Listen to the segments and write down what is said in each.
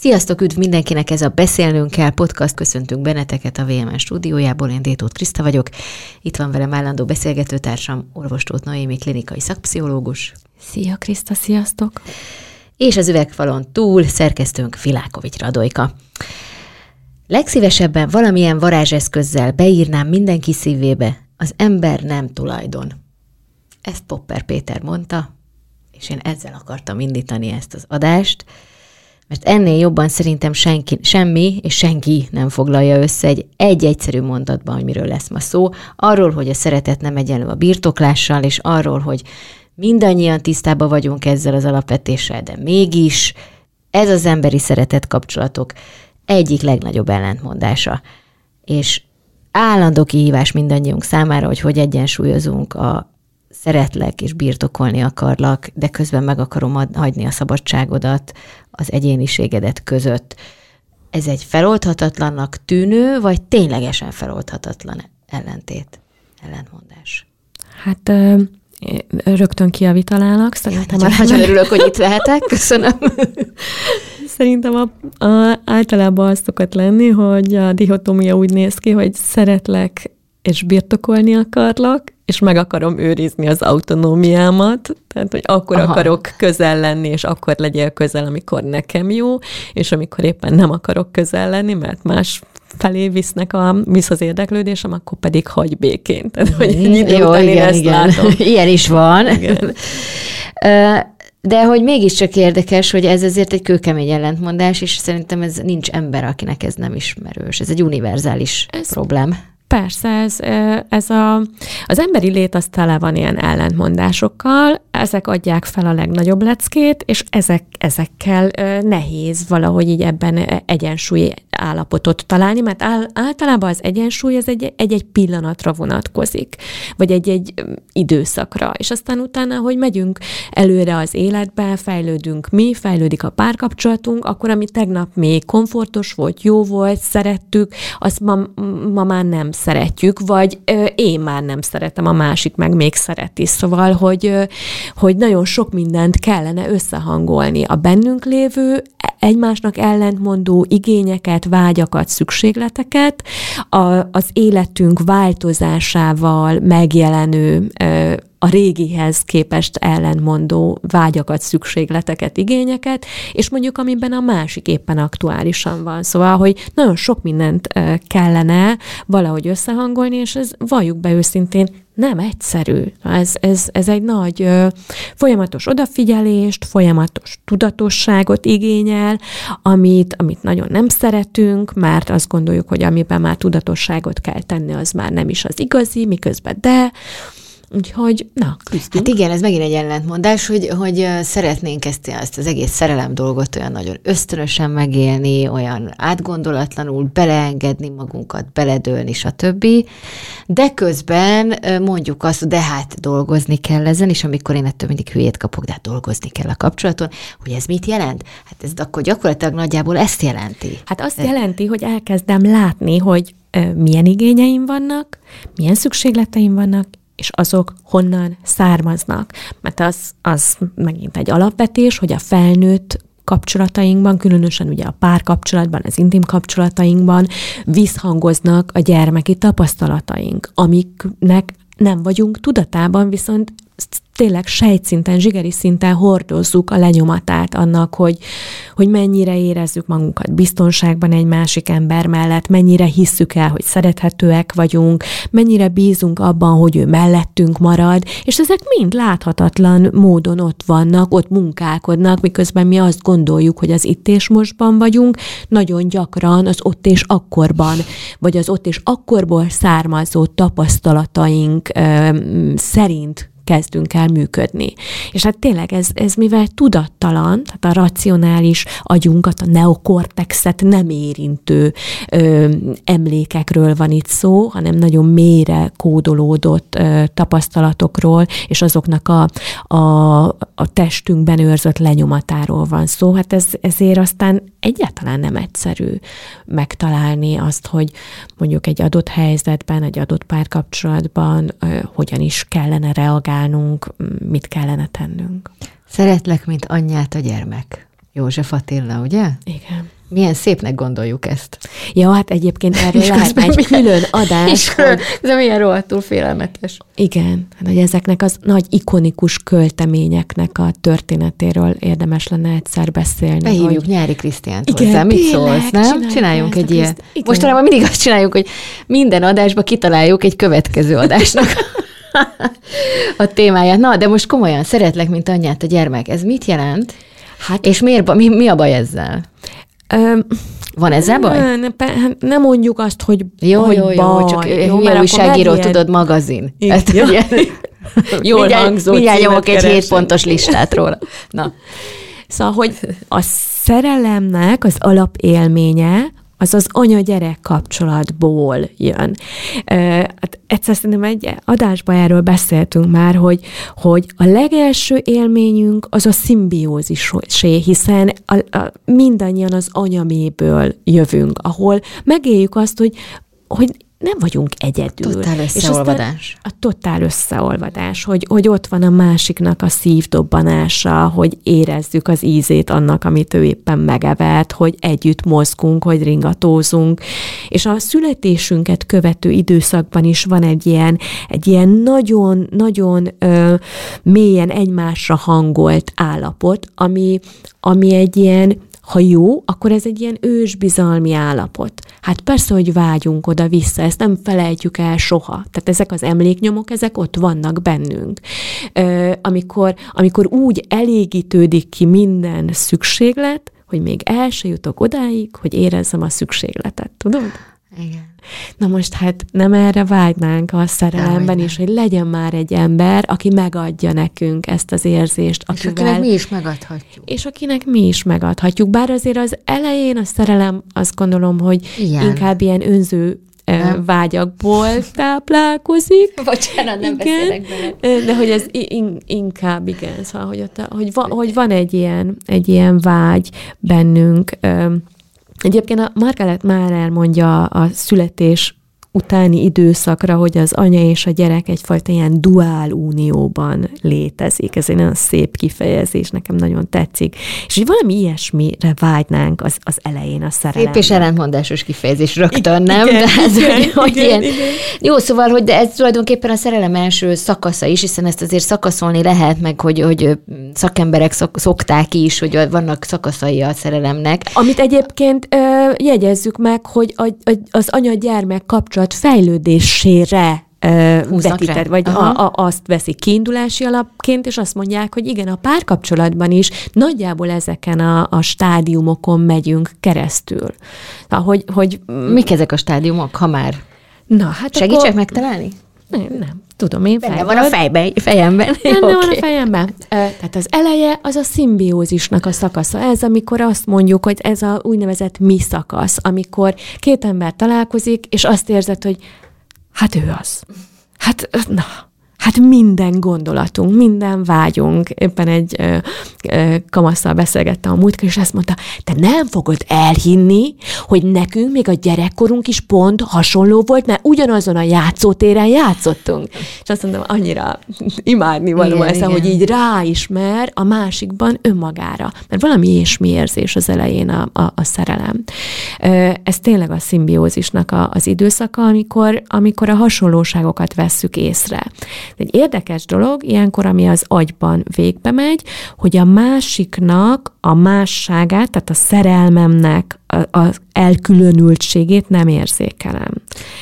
Sziasztok, üdv mindenkinek, ez a Beszélnünk kell podcast, köszöntünk benneteket a VMN stúdiójából, én Détót Kriszta vagyok. Itt van velem állandó beszélgetőtársam, orvostót Noémi, klinikai szakpszichológus. Szia Kriszta, sziasztok! És az üvegfalon túl szerkesztőnk Filákovics Radojka. Legszívesebben valamilyen varázseszközzel beírnám mindenki szívébe, az ember nem tulajdon. Ezt Popper Péter mondta, és én ezzel akartam indítani ezt az adást, mert ennél jobban szerintem senki, semmi és senki nem foglalja össze egy, egy egyszerű mondatban, hogy miről lesz ma szó. Arról, hogy a szeretet nem egyenlő a birtoklással, és arról, hogy mindannyian tisztában vagyunk ezzel az alapvetéssel, de mégis ez az emberi szeretet kapcsolatok egyik legnagyobb ellentmondása. És állandó kihívás mindannyiunk számára, hogy hogy egyensúlyozunk a szeretlek és birtokolni akarlak, de közben meg akarom ad, hagyni a szabadságodat, az egyéniségedet között. Ez egy feloldhatatlannak tűnő, vagy ténylegesen feloldhatatlan ellentét, ellentmondás? Hát rögtön kiavítalálak. Szerintem ja, nagyon, nagyon örülök, hogy itt lehetek. Köszönöm. Szerintem a, a, általában az szokott lenni, hogy a dihotómia úgy néz ki, hogy szeretlek és birtokolni akarlak, és meg akarom őrizni az autonómiámat, tehát, hogy akkor Aha. akarok közel lenni, és akkor legyél közel, amikor nekem jó, és amikor éppen nem akarok közel lenni, mert más felé visznek a, visz az érdeklődésem, akkor pedig hagy békén. Tehát, hogy egy idő jó, után igen, ezt igen. látom. Ilyen is van. Igen. De hogy mégiscsak érdekes, hogy ez azért egy kőkemény ellentmondás, és szerintem ez nincs ember, akinek ez nem ismerős. Ez egy univerzális ez, problém. Persze, ez, ez a, az emberi lét az tele van ilyen ellentmondásokkal, ezek adják fel a legnagyobb leckét, és ezek, ezekkel nehéz valahogy így ebben egyensúly állapotot találni, mert általában az egyensúly az egy, egy-egy pillanatra vonatkozik, vagy egy-egy időszakra, és aztán utána, hogy megyünk előre az életbe, fejlődünk mi, fejlődik a párkapcsolatunk, akkor ami tegnap még komfortos volt, jó volt, szerettük, azt ma, ma már nem szeretjük, vagy ö, én már nem szeretem, a másik meg még szereti. Szóval, hogy, ö, hogy nagyon sok mindent kellene összehangolni. A bennünk lévő, egymásnak ellentmondó igényeket, vágyakat, szükségleteket, a, az életünk változásával megjelenő ö, a régihez képest ellentmondó vágyakat, szükségleteket, igényeket, és mondjuk amiben a másik éppen aktuálisan van. Szóval, hogy nagyon sok mindent kellene valahogy összehangolni, és ez valljuk be őszintén, nem egyszerű. Ez, ez, ez egy nagy ö, folyamatos odafigyelést, folyamatos tudatosságot igényel, amit, amit nagyon nem szeretünk, mert azt gondoljuk, hogy amiben már tudatosságot kell tenni, az már nem is az igazi, miközben de, Úgyhogy, na, küzdünk. Hát igen, ez megint egy ellentmondás, hogy, hogy szeretnénk ezt, ezt az egész szerelem dolgot olyan nagyon ösztönösen megélni, olyan átgondolatlanul beleengedni magunkat, beledőlni, stb. De közben mondjuk azt, de hát dolgozni kell ezen, és amikor én ettől mindig hülyét kapok, de hát dolgozni kell a kapcsolaton, hogy ez mit jelent? Hát ez akkor gyakorlatilag nagyjából ezt jelenti. Hát azt jelenti, hogy elkezdem látni, hogy milyen igényeim vannak, milyen szükségleteim vannak, és azok honnan származnak. Mert az, az megint egy alapvetés, hogy a felnőtt kapcsolatainkban, különösen ugye a párkapcsolatban, az intim kapcsolatainkban visszhangoznak a gyermeki tapasztalataink, amiknek nem vagyunk tudatában, viszont tényleg sejtszinten, zsigeri szinten hordozzuk a lenyomatát annak, hogy, hogy mennyire érezzük magunkat biztonságban egy másik ember mellett, mennyire hisszük el, hogy szerethetőek vagyunk, mennyire bízunk abban, hogy ő mellettünk marad, és ezek mind láthatatlan módon ott vannak, ott munkálkodnak, miközben mi azt gondoljuk, hogy az itt és mostban vagyunk, nagyon gyakran az ott és akkorban, vagy az ott és akkorból származó tapasztalataink ö, szerint kezdünk el működni. És hát tényleg ez, ez mivel tudattalan, tehát a racionális agyunkat, a neokortexet nem érintő ö, emlékekről van itt szó, hanem nagyon mélyre kódolódott ö, tapasztalatokról, és azoknak a, a, a testünkben őrzött lenyomatáról van szó. Hát ez, ezért aztán egyáltalán nem egyszerű megtalálni azt, hogy mondjuk egy adott helyzetben, egy adott párkapcsolatban ö, hogyan is kellene reagálni, csinálnunk, mit kellene tennünk. Szeretlek, mint anyját a gyermek. József Attila, ugye? Igen. Milyen szépnek gondoljuk ezt. Ja, hát egyébként erről lehet egy milyen, külön adás. És hogy... De milyen rohadtul félelmetes. Igen, hát, hogy ezeknek az nagy ikonikus költeményeknek a történetéről érdemes lenne egyszer beszélni. Behívjuk hogy... Nyári Krisztiánt igen, hozzá. Mit szólsz, nem? Csináljunk, egy ilyen. Mostanában mindig azt csináljuk, hogy minden adásba kitaláljuk egy következő adásnak a témáját. Na, de most komolyan, szeretlek, mint anyát a gyermek. Ez mit jelent? Hát, és miért, mi, mi a baj ezzel? Öm, Van ezzel baj? Ne, ne, hát nem mondjuk azt, hogy, jó, hogy jó, jó, baj. csak jó, hülye újságíró, ilyen... tudod, magazin. Ezt, ilyen... Jól mindjárt, hangzó Mindjárt nyomok egy hét pontos listát róla. Na. Szóval, hogy a szerelemnek az alapélménye az az anya-gyerek kapcsolatból jön. Hát egyszer szerintem egy adásban erről beszéltünk már, hogy, hogy a legelső élményünk az a szimbiózisé, hiszen a, a, mindannyian az anyaméből jövünk, ahol megéljük azt, hogy hogy nem vagyunk egyedül. Totál összeolvadás. a totál összeolvadás, hogy, hogy ott van a másiknak a szívdobbanása, hogy érezzük az ízét annak, amit ő éppen megevett, hogy együtt mozgunk, hogy ringatózunk. És a születésünket követő időszakban is van egy ilyen, egy ilyen nagyon-nagyon mélyen egymásra hangolt állapot, ami, ami egy ilyen ha jó, akkor ez egy ilyen ősbizalmi állapot. Hát persze, hogy vágyunk oda-vissza, ezt nem felejtjük el soha. Tehát ezek az emléknyomok, ezek ott vannak bennünk. Ö, amikor, amikor úgy elégítődik ki minden szükséglet, hogy még el se jutok odáig, hogy érezzem a szükségletet, tudod? Igen. Na most hát nem erre vágynánk a szerelemben is, hogy legyen már egy ember, aki megadja nekünk ezt az érzést. És akinek mi is megadhatjuk. És akinek mi is megadhatjuk. Bár azért az elején a szerelem azt gondolom, hogy ilyen. inkább ilyen önző nem. vágyakból táplálkozik. Bocsánat, nem igen, beszélek bele. De hogy ez in, inkább igen, szóval, hogy, ott, hogy, van, hogy van egy ilyen, egy ilyen vágy bennünk, Egyébként a Margaret már elmondja a születés utáni időszakra, hogy az anya és a gyerek egyfajta ilyen duál unióban létezik. Ez egy nagyon szép kifejezés, nekem nagyon tetszik. És hogy valami ilyesmire vágynánk az, az elején a szerelem. Szép és ellentmondásos kifejezés rögtön, nem? Igen, de ez, igen, hogy, hogy igen, ilyen... igen. Jó, szóval, hogy de ez tulajdonképpen a szerelem első szakasza is, hiszen ezt azért szakaszolni lehet, meg hogy, hogy szakemberek szok, szokták is, hogy vannak szakaszai a szerelemnek. Amit egyébként ö, jegyezzük meg, hogy a, a, az anya-gyermek kapcsolat kapcsolat fejlődésére vetített, vagy a, a, azt veszik kiindulási alapként, és azt mondják, hogy igen, a párkapcsolatban is nagyjából ezeken a, a stádiumokon megyünk keresztül. Hogy, hogy, Mik ezek a stádiumok, ha már? Na, hát Segítsek akkor... megtalálni? Nem, nem. Tudom én fejben. van a fejben, fejemben. Nem, okay. van a fejemben. Tehát az eleje az a szimbiózisnak a szakasza. Ez, amikor azt mondjuk, hogy ez a úgynevezett mi szakasz, amikor két ember találkozik, és azt érzed, hogy hát ő az. Hát, na, Hát minden gondolatunk, minden vágyunk. Éppen egy ö, ö, kamasszal beszélgettem a múltkor, és azt mondta, te nem fogod elhinni, hogy nekünk még a gyerekkorunk is pont hasonló volt, mert ugyanazon a játszótéren játszottunk. És azt mondtam, annyira imádni való ez, hogy így ráismer a másikban önmagára. Mert valami ilyesmi érzés az elején a, a, a szerelem. Ez tényleg a szimbiózisnak a, az időszaka, amikor, amikor a hasonlóságokat vesszük észre. Egy érdekes dolog, ilyenkor, ami az agyban végbe megy, hogy a másiknak a másságát, tehát a szerelmemnek az elkülönültségét nem érzékelem.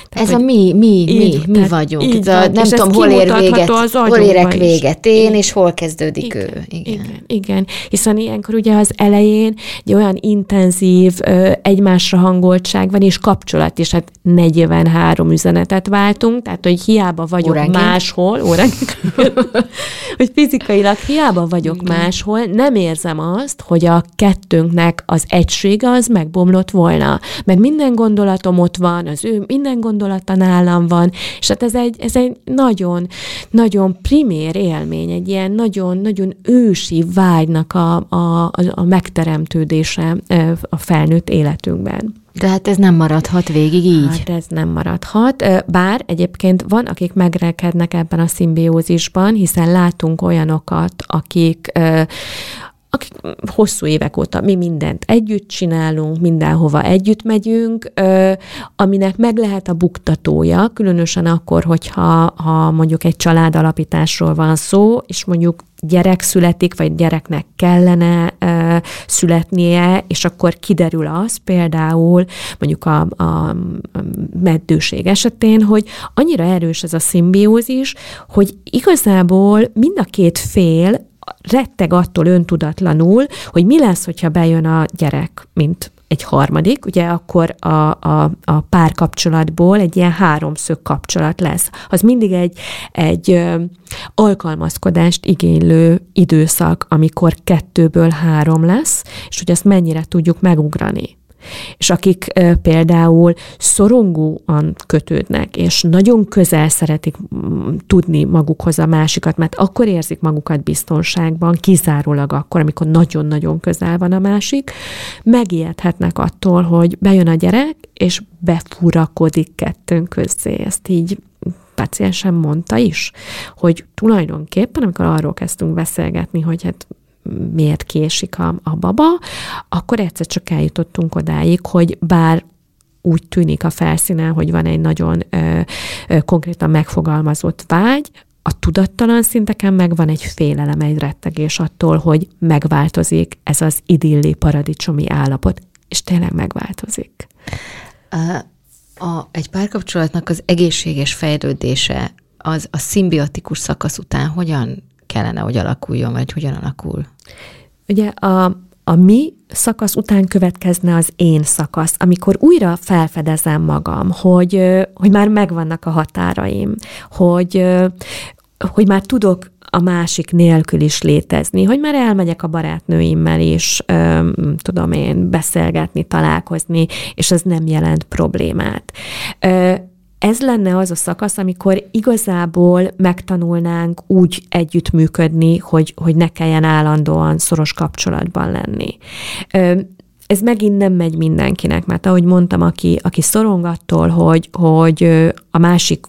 Tehát, ez a mi, mi, mi, mi vagyunk. Így a, nem tudom, hol ér véget, az hol érek véget én, és hol kezdődik igen, ő. Igen. igen. Igen, hiszen ilyenkor ugye az elején egy olyan intenzív egymásra hangoltság van, és kapcsolat, és hát 43 üzenetet váltunk, tehát hogy hiába vagyok Óránként. máshol, óránként, hogy fizikailag hiába vagyok igen. máshol, nem érzem azt, hogy a kettőnknek az egysége az megbomlott volna. Mert minden gondolatom ott van, az ő minden gondolata nálam van, és hát ez egy, ez egy nagyon, nagyon primér élmény, egy ilyen nagyon, nagyon ősi vágynak a, a, a megteremtődése a felnőtt életünkben. De hát ez nem maradhat végig így. Hát ez nem maradhat, bár egyébként van, akik megrekednek ebben a szimbiózisban, hiszen látunk olyanokat, akik akik hosszú évek óta mi mindent együtt csinálunk, mindenhova együtt megyünk, aminek meg lehet a buktatója, különösen akkor, hogyha ha mondjuk egy családalapításról van szó, és mondjuk gyerek születik, vagy gyereknek kellene ö, születnie, és akkor kiderül az például mondjuk a, a meddőség esetén, hogy annyira erős ez a szimbiózis, hogy igazából mind a két fél retteg attól öntudatlanul, hogy mi lesz, hogyha bejön a gyerek, mint egy harmadik, ugye akkor a, a, a párkapcsolatból egy ilyen háromszög kapcsolat lesz. Az mindig egy, egy alkalmazkodást igénylő időszak, amikor kettőből három lesz, és hogy ezt mennyire tudjuk megugrani és akik például szorongóan kötődnek, és nagyon közel szeretik tudni magukhoz a másikat, mert akkor érzik magukat biztonságban, kizárólag akkor, amikor nagyon-nagyon közel van a másik, megijedhetnek attól, hogy bejön a gyerek, és befurakodik kettőnk közé. Ezt így paciensem mondta is, hogy tulajdonképpen, amikor arról kezdtünk beszélgetni, hogy hát miért késik a, a baba, akkor egyszer csak eljutottunk odáig, hogy bár úgy tűnik a felszínen, hogy van egy nagyon ö, ö, konkrétan megfogalmazott vágy, a tudattalan szinteken meg van egy félelem, egy rettegés attól, hogy megváltozik ez az idilli paradicsomi állapot, és tényleg megváltozik. A, a, egy párkapcsolatnak az egészséges fejlődése az a szimbiotikus szakasz után hogyan kellene, hogy alakuljon, vagy hogyan alakul? Ugye a, a mi szakasz után következne az én szakasz, amikor újra felfedezem magam, hogy, hogy már megvannak a határaim, hogy, hogy már tudok a másik nélkül is létezni, hogy már elmegyek a barátnőimmel is, tudom én, beszélgetni, találkozni, és ez nem jelent problémát ez lenne az a szakasz, amikor igazából megtanulnánk úgy együttműködni, hogy, hogy ne kelljen állandóan szoros kapcsolatban lenni. Ez megint nem megy mindenkinek, mert ahogy mondtam, aki, aki szorong attól, hogy, hogy a másik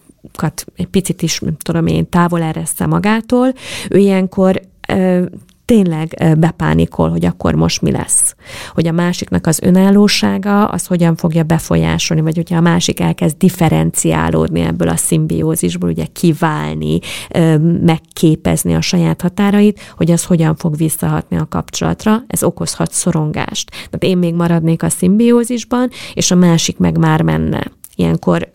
egy picit is, nem tudom én, távol ereszte magától, ő ilyenkor tényleg bepánikol, hogy akkor most mi lesz. Hogy a másiknak az önállósága, az hogyan fogja befolyásolni, vagy hogyha a másik elkezd differenciálódni ebből a szimbiózisból, ugye kiválni, megképezni a saját határait, hogy az hogyan fog visszahatni a kapcsolatra, ez okozhat szorongást. Tehát én még maradnék a szimbiózisban, és a másik meg már menne ilyenkor,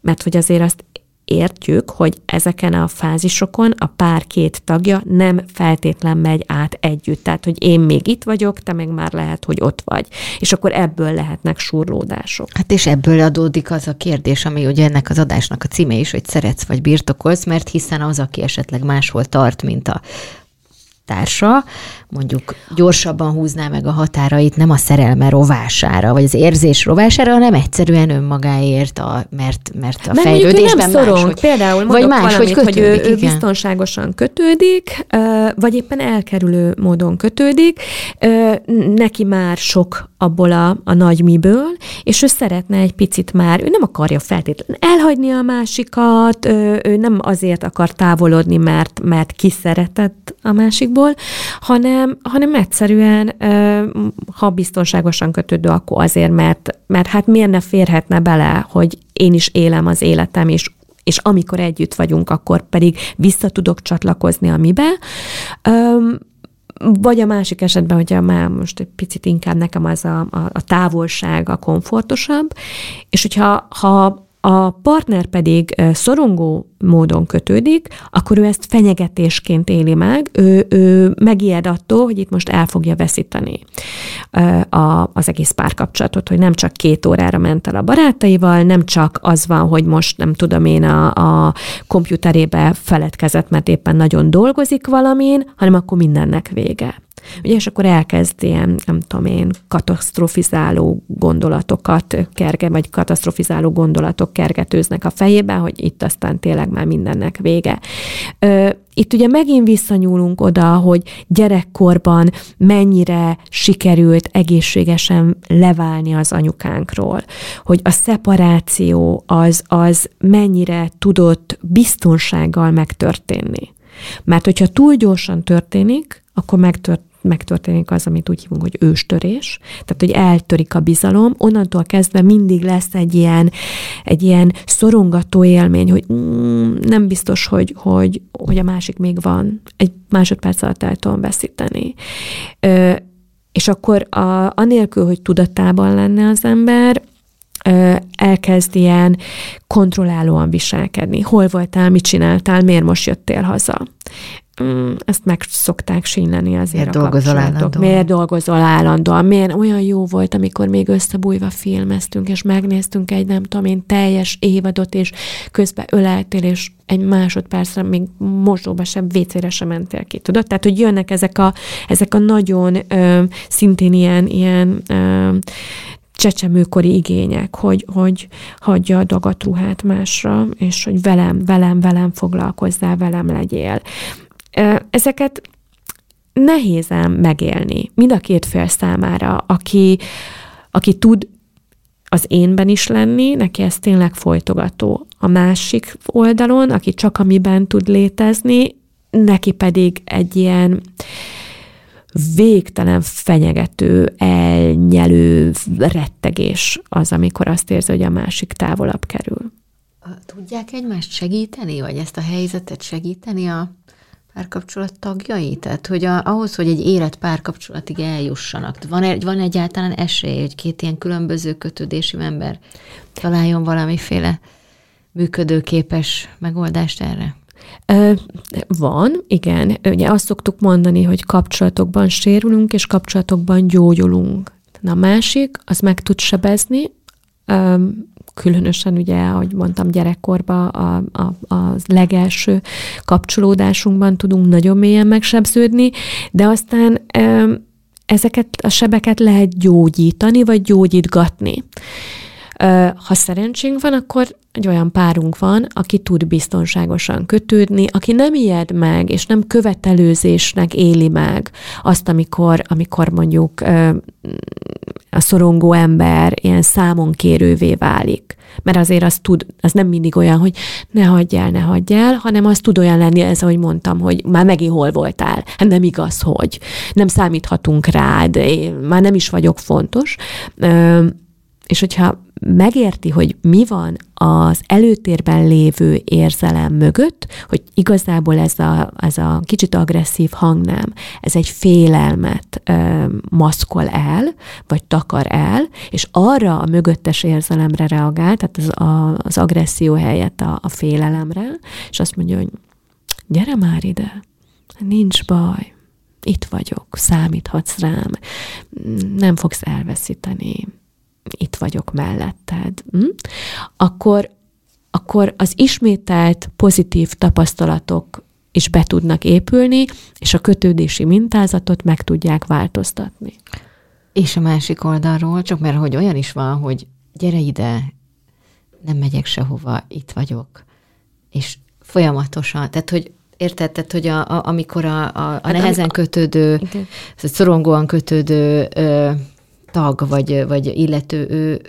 mert hogy azért azt értjük, hogy ezeken a fázisokon a pár két tagja nem feltétlen megy át együtt. Tehát, hogy én még itt vagyok, te meg már lehet, hogy ott vagy. És akkor ebből lehetnek surlódások. Hát és ebből adódik az a kérdés, ami ugye ennek az adásnak a címe is, hogy szeretsz vagy birtokolsz, mert hiszen az, aki esetleg máshol tart, mint a társa, mondjuk gyorsabban húzná meg a határait nem a szerelme rovására, vagy az érzés rovására, hanem egyszerűen önmagáért, a, mert, mert a Mert fejlődésben nem szorong, más, hogy, például vagy más, valamit, hogy, kötődik, hogy ő, ő biztonságosan kötődik, vagy éppen elkerülő módon kötődik, neki már sok abból a, a nagy miből, és ő szeretne egy picit már, ő nem akarja feltétlenül elhagyni a másikat, ő nem azért akar távolodni, mert, mert kiszeretett a másikból, hanem, hanem egyszerűen, ha biztonságosan kötődő, akkor azért, mert, mert hát miért ne férhetne bele, hogy én is élem az életem, és és amikor együtt vagyunk, akkor pedig vissza tudok csatlakozni a mibe. Vagy a másik esetben, hogyha már most egy picit inkább nekem az a, a, a távolság a komfortosabb, és hogyha ha a partner pedig szorongó módon kötődik, akkor ő ezt fenyegetésként éli meg, ő, ő megijed attól, hogy itt most el fogja veszíteni a, az egész párkapcsolatot, hogy nem csak két órára ment el a barátaival, nem csak az van, hogy most nem tudom én a, a komputerébe feledkezett, mert éppen nagyon dolgozik valamin, hanem akkor mindennek vége. Ugye, és akkor elkezd ilyen, nem tudom én, katasztrofizáló gondolatokat kerge, vagy katasztrofizáló gondolatok kergetőznek a fejében, hogy itt aztán tényleg már mindennek vége. Itt ugye megint visszanyúlunk oda, hogy gyerekkorban mennyire sikerült egészségesen leválni az anyukánkról, hogy a szeparáció az, az mennyire tudott biztonsággal megtörténni. Mert hogyha túl gyorsan történik, akkor megtört, megtörténik az, amit úgy hívunk, hogy őstörés, tehát hogy eltörik a bizalom, onnantól kezdve mindig lesz egy ilyen, egy ilyen szorongató élmény, hogy mm, nem biztos, hogy, hogy, hogy a másik még van, egy másodperc alatt el tudom veszíteni. Ö, és akkor a, anélkül, hogy tudatában lenne az ember, elkezd ilyen kontrollálóan viselkedni. Hol voltál, mit csináltál, miért most jöttél haza? Mm, ezt meg szokták sínleni azért miért a dolgozol állandóan? Miért dolgozol állandóan? Miért olyan jó volt, amikor még összebújva filmeztünk, és megnéztünk egy nem tudom én teljes évadot, és közben öleltél, és egy másodpercre még mosdóba sem, vécére sem mentél ki, tudod? Tehát, hogy jönnek ezek a, ezek a nagyon ö, szintén ilyen, ilyen ö, csecsemőkori igények, hogy, hogy hagyja a dagatruhát másra, és hogy velem, velem, velem foglalkozzál, velem legyél. Ezeket nehéz megélni mind a két fél számára, aki, aki tud az énben is lenni, neki ez tényleg folytogató. A másik oldalon, aki csak amiben tud létezni, neki pedig egy ilyen végtelen fenyegető, elnyelő rettegés az, amikor azt érzi, hogy a másik távolabb kerül. Tudják egymást segíteni, vagy ezt a helyzetet segíteni a párkapcsolat tagjai? Tehát, hogy a, ahhoz, hogy egy élet párkapcsolatig eljussanak, van, van egyáltalán esély, hogy két ilyen különböző kötődésű ember találjon valamiféle működőképes megoldást erre? Van, igen. Ugye azt szoktuk mondani, hogy kapcsolatokban sérülünk, és kapcsolatokban gyógyulunk. A másik, az meg tud sebezni, különösen ugye, ahogy mondtam, gyerekkorban a, a, a legelső kapcsolódásunkban tudunk nagyon mélyen megsebződni, de aztán ezeket a sebeket lehet gyógyítani, vagy gyógyítgatni. Ha szerencsénk van, akkor egy olyan párunk van, aki tud biztonságosan kötődni, aki nem ijed meg, és nem követelőzésnek éli meg azt, amikor, amikor mondjuk a szorongó ember ilyen számon kérővé válik. Mert azért az tud, az nem mindig olyan, hogy ne hagyj el, ne hagyj el, hanem az tud olyan lenni, ez ahogy mondtam, hogy már megint hol voltál. Hát nem igaz, hogy nem számíthatunk rád, én már nem is vagyok fontos. És hogyha megérti, hogy mi van az előtérben lévő érzelem mögött, hogy igazából ez a, ez a kicsit agresszív hangnám, ez egy félelmet ö, maszkol el, vagy takar el, és arra a mögöttes érzelemre reagál, tehát az, a, az agresszió helyett a, a félelemre, és azt mondja, hogy gyere már ide, nincs baj, itt vagyok, számíthatsz rám, nem fogsz elveszíteni, itt vagyok melletted, hm? akkor, akkor az ismételt pozitív tapasztalatok is be tudnak épülni, és a kötődési mintázatot meg tudják változtatni. És a másik oldalról, csak mert hogy olyan is van, hogy gyere ide, nem megyek sehova, itt vagyok. És folyamatosan, tehát hogy érted, tehát, hogy a, a, amikor a, a, a hát nehezen kötődő, szorongóan kötődő ö, tag, vagy, vagy illető, ő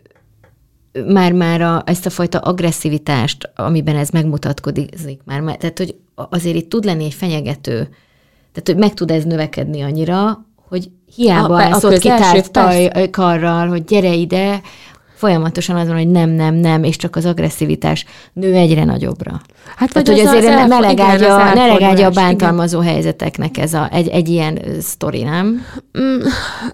már-már a, ezt a fajta agresszivitást, amiben ez megmutatkozik már, tehát hogy azért itt tud lenni egy fenyegető, tehát hogy meg tud ez növekedni annyira, hogy hiába ezt ott kitárt karral, hogy gyere ide, folyamatosan azon, hogy nem, nem, nem, és csak az agresszivitás nő egyre nagyobbra. Hát, vagy Tehát, hogy azért az ne legágya, ne legágya a bántalmazó igen. helyzeteknek ez a, egy, egy ilyen sztori, nem? Mm,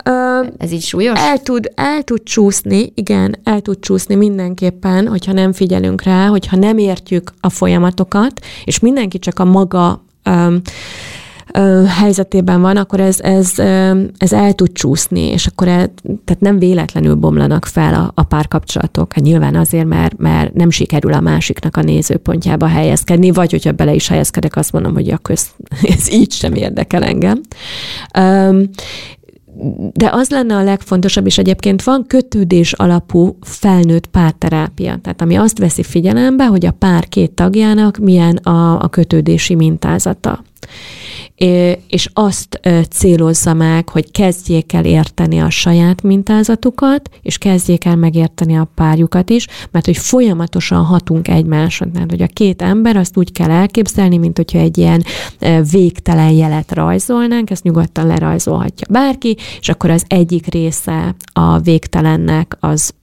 ö, ez így súlyos? El tud, el tud csúszni, igen, el tud csúszni mindenképpen, hogyha nem figyelünk rá, hogyha nem értjük a folyamatokat, és mindenki csak a maga um, helyzetében van, akkor ez, ez, ez el tud csúszni, és akkor el, tehát nem véletlenül bomlanak fel a, a párkapcsolatok. Hát nyilván azért, mert, mert nem sikerül a másiknak a nézőpontjába helyezkedni, vagy hogyha bele is helyezkedek, azt mondom, hogy a köz, ez így sem érdekel engem. De az lenne a legfontosabb, és egyébként van kötődés alapú felnőtt párterápia, tehát ami azt veszi figyelembe, hogy a pár két tagjának milyen a, a kötődési mintázata és azt célozza meg, hogy kezdjék el érteni a saját mintázatukat, és kezdjék el megérteni a párjukat is, mert hogy folyamatosan hatunk egymásra. Tehát, hogy a két ember azt úgy kell elképzelni, mint hogyha egy ilyen végtelen jelet rajzolnánk, ezt nyugodtan lerajzolhatja bárki, és akkor az egyik része a végtelennek az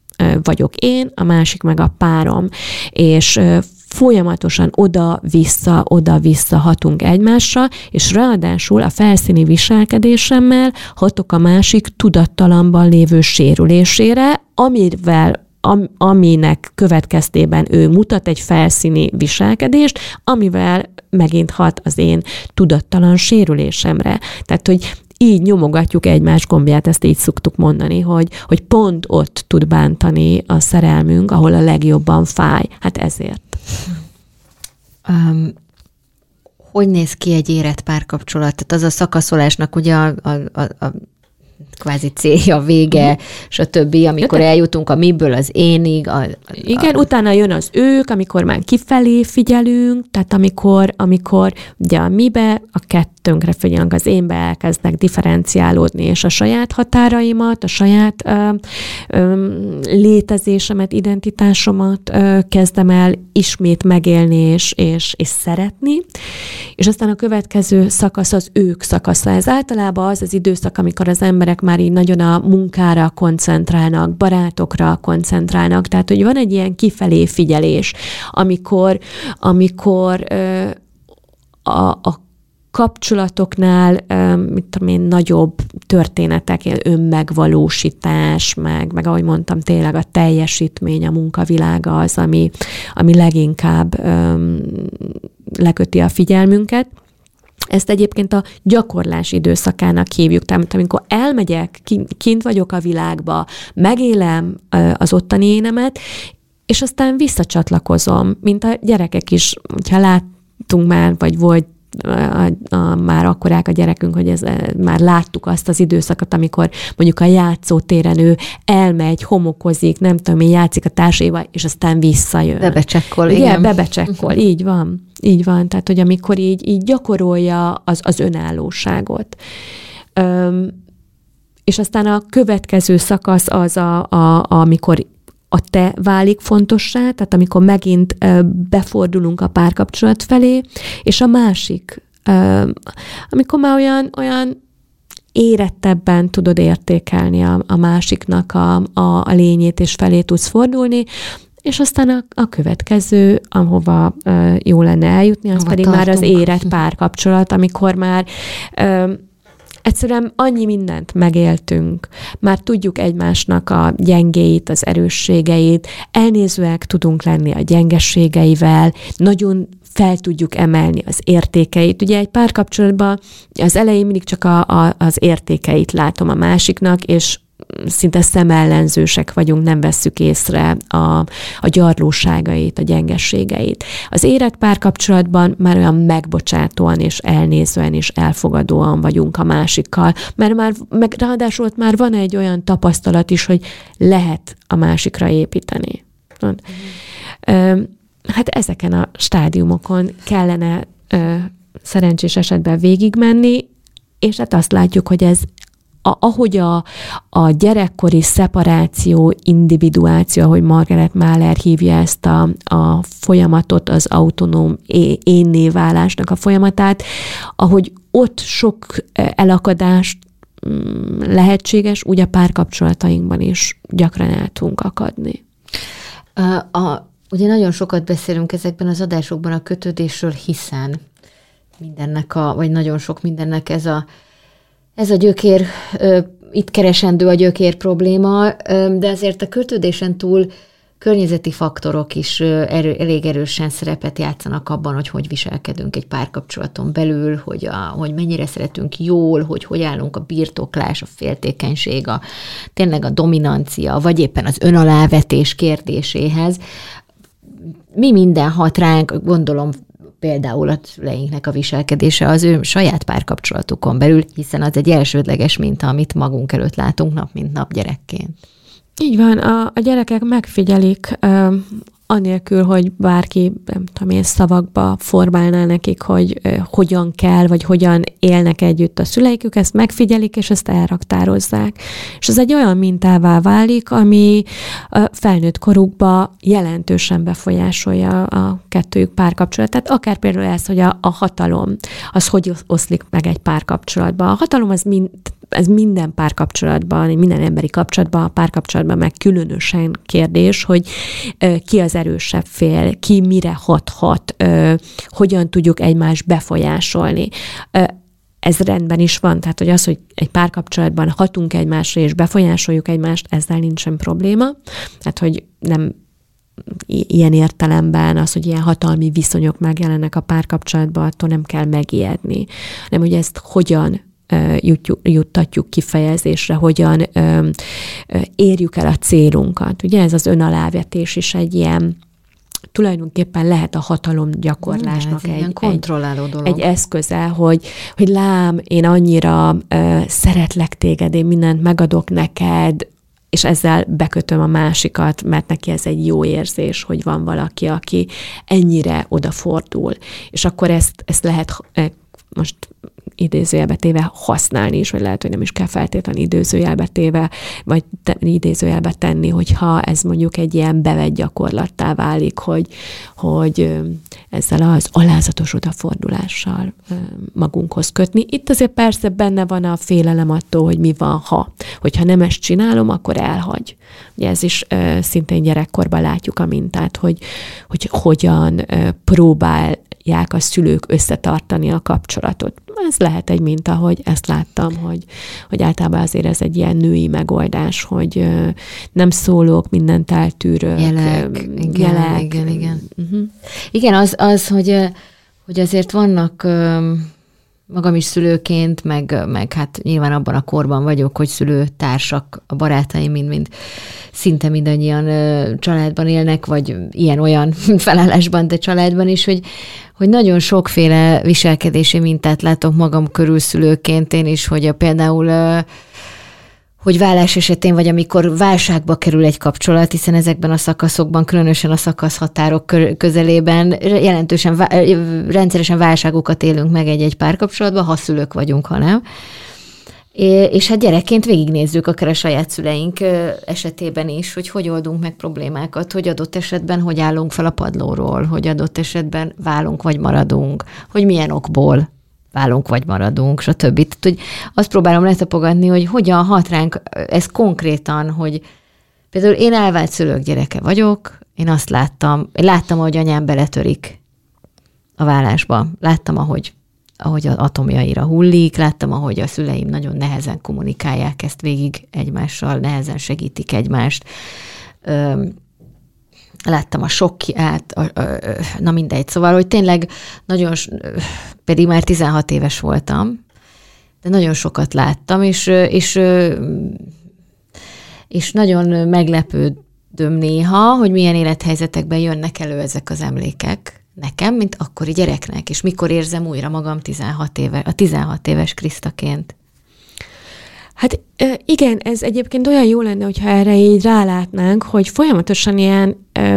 vagyok én, a másik meg a párom, és folyamatosan oda-vissza, oda-vissza hatunk egymásra, és ráadásul a felszíni viselkedésemmel hatok a másik tudattalamban lévő sérülésére, amivel am, aminek következtében ő mutat egy felszíni viselkedést, amivel megint hat az én tudattalan sérülésemre. Tehát, hogy így nyomogatjuk egymás gombját, ezt így szoktuk mondani, hogy, hogy pont ott tud bántani a szerelmünk, ahol a legjobban fáj. Hát ezért. Um, hogy néz ki egy érett párkapcsolat? Tehát az a szakaszolásnak ugye a, a, a, a kvázi célja, vége, uh-huh. stb., amikor Jöttek. eljutunk a miből az énig. A, a, Igen, a... utána jön az ők, amikor már kifelé figyelünk, tehát amikor, amikor ugye a mibe, a kettőnkre figyelünk, az énbe elkezdnek differenciálódni, és a saját határaimat, a saját ö, ö, létezésemet, identitásomat ö, kezdem el ismét megélni és, és, és szeretni, és aztán a következő szakasz az ők szakasza. Ez általában az az időszak, amikor az emberek már így nagyon a munkára koncentrálnak, barátokra koncentrálnak, tehát hogy van egy ilyen kifelé figyelés, amikor, amikor a, a kapcsolatoknál, mit tudom én, nagyobb történetek, önmegvalósítás, meg, meg ahogy mondtam, tényleg a teljesítmény, a munkavilága az, ami, ami leginkább um, leköti a figyelmünket. Ezt egyébként a gyakorlás időszakának hívjuk. Tehát amikor elmegyek, kint vagyok a világba, megélem az ottani énemet, és aztán visszacsatlakozom, mint a gyerekek is, hogyha láttunk már, vagy volt a, a, már akkorák a gyerekünk, hogy ez, már láttuk azt az időszakot, amikor mondjuk a játszótéren ő elmegy, homokozik, nem tudom, mi játszik a társaival, és aztán visszajön. Bebecsekkol, igen. Igen, bebecsekkol, így van. Így van, tehát hogy amikor így, így gyakorolja az, az önállóságot. Öm, és aztán a következő szakasz az, a, a, amikor a te válik fontossá, tehát amikor megint befordulunk a párkapcsolat felé, és a másik, amikor már olyan, olyan érettebben tudod értékelni a, a másiknak a, a, a lényét, és felé tudsz fordulni, és aztán a, a következő, ahova uh, jó lenne eljutni, az Hova pedig tartunk. már az érett párkapcsolat, amikor már uh, egyszerűen annyi mindent megéltünk, már tudjuk egymásnak a gyengéit, az erősségeit, elnézőek tudunk lenni a gyengességeivel, nagyon fel tudjuk emelni az értékeit. Ugye egy párkapcsolatban az elején mindig csak a, a, az értékeit látom a másiknak, és szinte szemellenzősek vagyunk, nem vesszük észre a, a gyarlóságait, a gyengességeit. Az érett párkapcsolatban már olyan megbocsátóan és elnézően és elfogadóan vagyunk a másikkal, mert már, meg ráadásul ott már van egy olyan tapasztalat is, hogy lehet a másikra építeni. Mm. Hát ezeken a stádiumokon kellene szerencsés esetben végigmenni, és hát azt látjuk, hogy ez a, ahogy a, a gyerekkori szeparáció, individuáció, ahogy Margaret Mahler hívja ezt a, a folyamatot, az autonóm énné válásnak a folyamatát, ahogy ott sok elakadást mm, lehetséges, úgy a párkapcsolatainkban is gyakran el tudunk akadni. A, a, ugye nagyon sokat beszélünk ezekben az adásokban a kötődésről, hiszen mindennek a, vagy nagyon sok mindennek ez a ez a gyökér, itt keresendő a gyökér probléma, de azért a kötődésen túl környezeti faktorok is erő, elég erősen szerepet játszanak abban, hogy hogy viselkedünk egy párkapcsolaton belül, hogy, a, hogy mennyire szeretünk jól, hogy hogy állunk a birtoklás, a féltékenység, a, tényleg a dominancia, vagy éppen az önalávetés kérdéséhez. Mi minden hat ránk, gondolom például a szüleinknek a viselkedése az ő saját párkapcsolatukon belül, hiszen az egy elsődleges minta, amit magunk előtt látunk nap mint nap gyerekként. Így van, a, a gyerekek megfigyelik anélkül, hogy bárki, nem tudom én, szavakba formálná nekik, hogy hogyan kell, vagy hogyan élnek együtt a szüleikük, ezt megfigyelik, és ezt elraktározzák. És ez egy olyan mintává válik, ami felnőtt korukba jelentősen befolyásolja a kettőjük párkapcsolatát, akár például ez, hogy a, a hatalom, az hogy oszlik meg egy párkapcsolatban. A hatalom az mind, ez minden párkapcsolatban, minden emberi kapcsolatban, a párkapcsolatban meg különösen kérdés, hogy ki az erősebb fél, ki mire hathat, hogyan tudjuk egymást befolyásolni ez rendben is van, tehát hogy az, hogy egy párkapcsolatban hatunk egymásra és befolyásoljuk egymást, ezzel nincsen probléma. Tehát, hogy nem ilyen értelemben az, hogy ilyen hatalmi viszonyok megjelennek a párkapcsolatban, attól nem kell megijedni, hanem hogy ezt hogyan juttatjuk kifejezésre, hogyan érjük el a célunkat. Ugye ez az önalávetés is egy ilyen tulajdonképpen lehet a hatalom gyakorlásnak egy, kontrolláló dolog. egy eszköze, hogy, hogy lám, én annyira uh, szeretlek téged, én mindent megadok neked, és ezzel bekötöm a másikat, mert neki ez egy jó érzés, hogy van valaki, aki ennyire odafordul. És akkor ezt, ezt lehet most idézőjelbe használni is, vagy lehet, hogy nem is kell feltétlenül idézőjelbe vagy te, idézőjelbe tenni, hogyha ez mondjuk egy ilyen bevett gyakorlattá válik, hogy, hogy ezzel az alázatos odafordulással magunkhoz kötni. Itt azért persze benne van a félelem attól, hogy mi van, ha. Hogyha nem ezt csinálom, akkor elhagy. Ugye ez is szintén gyerekkorban látjuk a mintát, hogy, hogy hogyan próbál a szülők összetartani a kapcsolatot. Ez lehet egy minta, hogy ezt láttam, hogy, hogy általában azért ez egy ilyen női megoldás, hogy nem szólok, mindent eltűrök. Jelek, igen, jelek. igen, igen. Uh-huh. Igen, az, az hogy, hogy azért vannak magam is szülőként, meg, meg hát nyilván abban a korban vagyok, hogy szülőtársak, a barátaim mind-mind szinte mindannyian családban élnek, vagy ilyen-olyan felállásban, de családban is, hogy, hogy nagyon sokféle viselkedési mintát látok magam körül szülőként én is, hogy a, például hogy vállás esetén, vagy amikor válságba kerül egy kapcsolat, hiszen ezekben a szakaszokban, különösen a szakaszhatárok közelében jelentősen, rendszeresen válságokat élünk meg egy-egy párkapcsolatban, ha szülők vagyunk, ha nem. És hát gyerekként végignézzük akár a saját szüleink esetében is, hogy hogy oldunk meg problémákat, hogy adott esetben hogy állunk fel a padlóról, hogy adott esetben válunk vagy maradunk, hogy milyen okból válunk vagy maradunk, stb. Tehát, hogy azt próbálom letapogatni, hogy hogyan hat ránk ez konkrétan, hogy például én elvált szülők gyereke vagyok, én azt láttam, én láttam, hogy anyám beletörik a vállásba. Láttam, ahogy ahogy az atomjaira hullik, láttam, ahogy a szüleim nagyon nehezen kommunikálják ezt végig egymással, nehezen segítik egymást. Láttam a sokkiát, a, a, na mindegy, szóval, hogy tényleg nagyon, pedig már 16 éves voltam, de nagyon sokat láttam, és, és, és nagyon meglepődöm néha, hogy milyen élethelyzetekben jönnek elő ezek az emlékek, nekem, mint akkori gyereknek, és mikor érzem újra magam 16 éve, a 16 éves Krisztaként. Hát igen, ez egyébként olyan jó lenne, hogyha erre így rálátnánk, hogy folyamatosan ilyen ö,